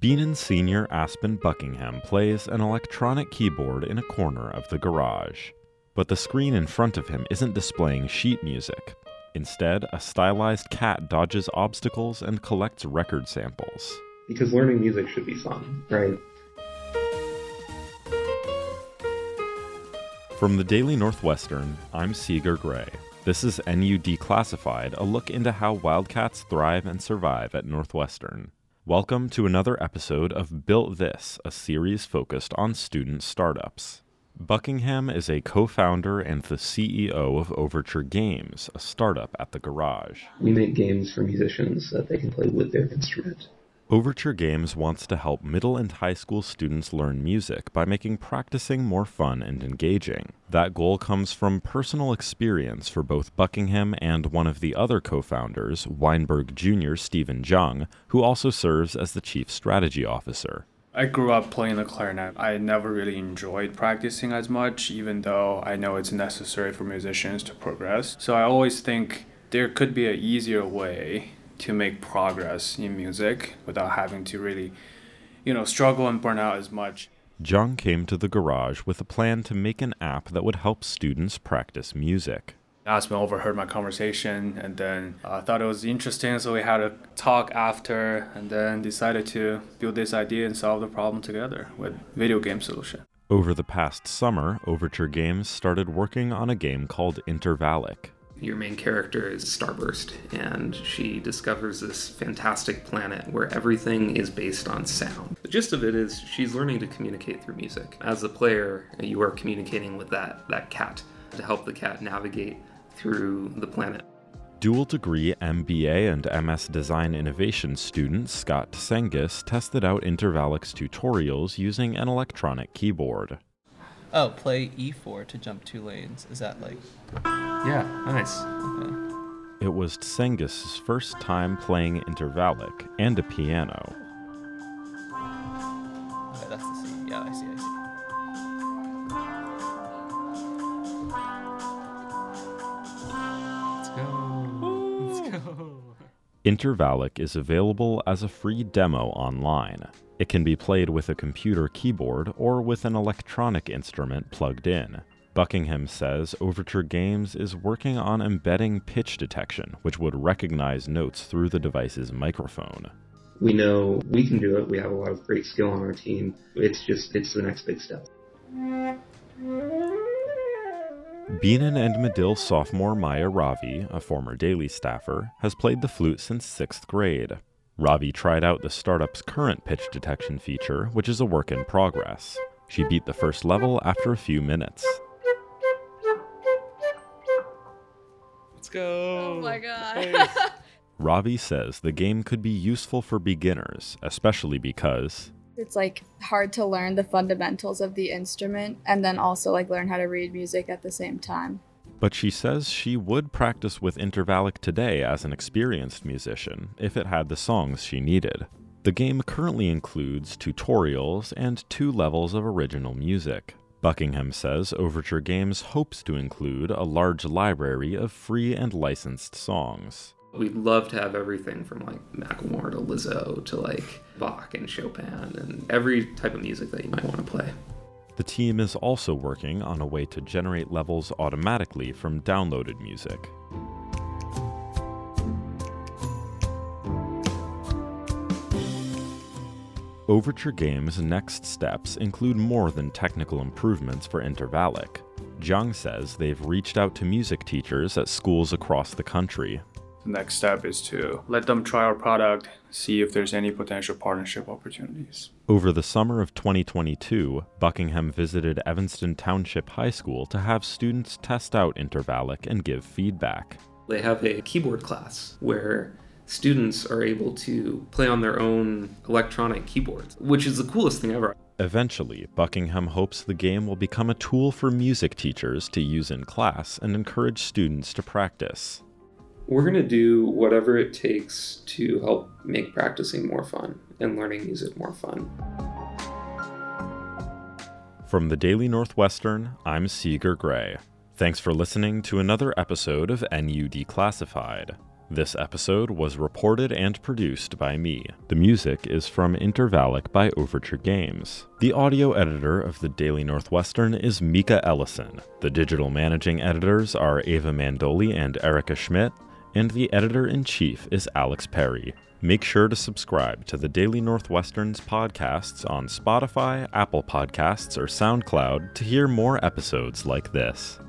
Bienen senior Aspen Buckingham plays an electronic keyboard in a corner of the garage. But the screen in front of him isn't displaying sheet music. Instead, a stylized cat dodges obstacles and collects record samples. Because learning music should be fun, right? From the Daily Northwestern, I'm Seeger Gray. This is NU Declassified, a look into how wildcats thrive and survive at Northwestern. Welcome to another episode of Built This, a series focused on student startups. Buckingham is a co founder and the CEO of Overture Games, a startup at the garage. We make games for musicians that they can play with their instrument. Overture Games wants to help middle and high school students learn music by making practicing more fun and engaging. That goal comes from personal experience for both Buckingham and one of the other co founders, Weinberg Jr. Stephen Jung, who also serves as the chief strategy officer. I grew up playing the clarinet. I never really enjoyed practicing as much, even though I know it's necessary for musicians to progress. So I always think there could be an easier way to make progress in music without having to really, you know, struggle and burn out as much. Jung came to the garage with a plan to make an app that would help students practice music. Aspen overheard my conversation and then I uh, thought it was interesting, so we had a talk after and then decided to build this idea and solve the problem together with video game solution. Over the past summer, Overture Games started working on a game called Intervallic. Your main character is Starburst, and she discovers this fantastic planet where everything is based on sound. The gist of it is she's learning to communicate through music. As a player, you are communicating with that, that cat to help the cat navigate through the planet. Dual degree MBA and MS Design Innovation student Scott Tsengis tested out Intervallic's tutorials using an electronic keyboard. Oh, play E4 to jump two lanes. Is that like. Yeah, nice. Okay. It was Tsengis' first time playing Intervallic and a piano. Intervallic is available as a free demo online. It can be played with a computer keyboard or with an electronic instrument plugged in. Buckingham says Overture Games is working on embedding pitch detection, which would recognize notes through the device's microphone. We know we can do it. We have a lot of great skill on our team. It's just, it's the next big step. Bienen and Medill sophomore Maya Ravi, a former Daily staffer, has played the flute since sixth grade. Ravi tried out the startup's current pitch detection feature, which is a work in progress. She beat the first level after a few minutes. Let's go. Oh my god. Ravi says the game could be useful for beginners, especially because it's like hard to learn the fundamentals of the instrument and then also like learn how to read music at the same time. But she says she would practice with Intervallic today as an experienced musician if it had the songs she needed. The game currently includes tutorials and two levels of original music. Buckingham says Overture Games hopes to include a large library of free and licensed songs. We'd love to have everything from like Macklemore to Lizzo to like Bach and Chopin and every type of music that you might want to play. The team is also working on a way to generate levels automatically from downloaded music. Overture Games' next steps include more than technical improvements for Intervallic. Jung says they've reached out to music teachers at schools across the country next step is to let them try our product, see if there's any potential partnership opportunities. Over the summer of 2022, Buckingham visited Evanston Township High School to have students test out Intervallic and give feedback. They have a keyboard class where students are able to play on their own electronic keyboards, which is the coolest thing ever. Eventually, Buckingham hopes the game will become a tool for music teachers to use in class and encourage students to practice. We're going to do whatever it takes to help make practicing more fun and learning music more fun. From the Daily Northwestern, I'm Seeger Gray. Thanks for listening to another episode of NU Declassified. This episode was reported and produced by me. The music is from Intervallic by Overture Games. The audio editor of the Daily Northwestern is Mika Ellison. The digital managing editors are Ava Mandoli and Erica Schmidt, and the editor in chief is Alex Perry. Make sure to subscribe to the Daily Northwestern's podcasts on Spotify, Apple Podcasts, or SoundCloud to hear more episodes like this.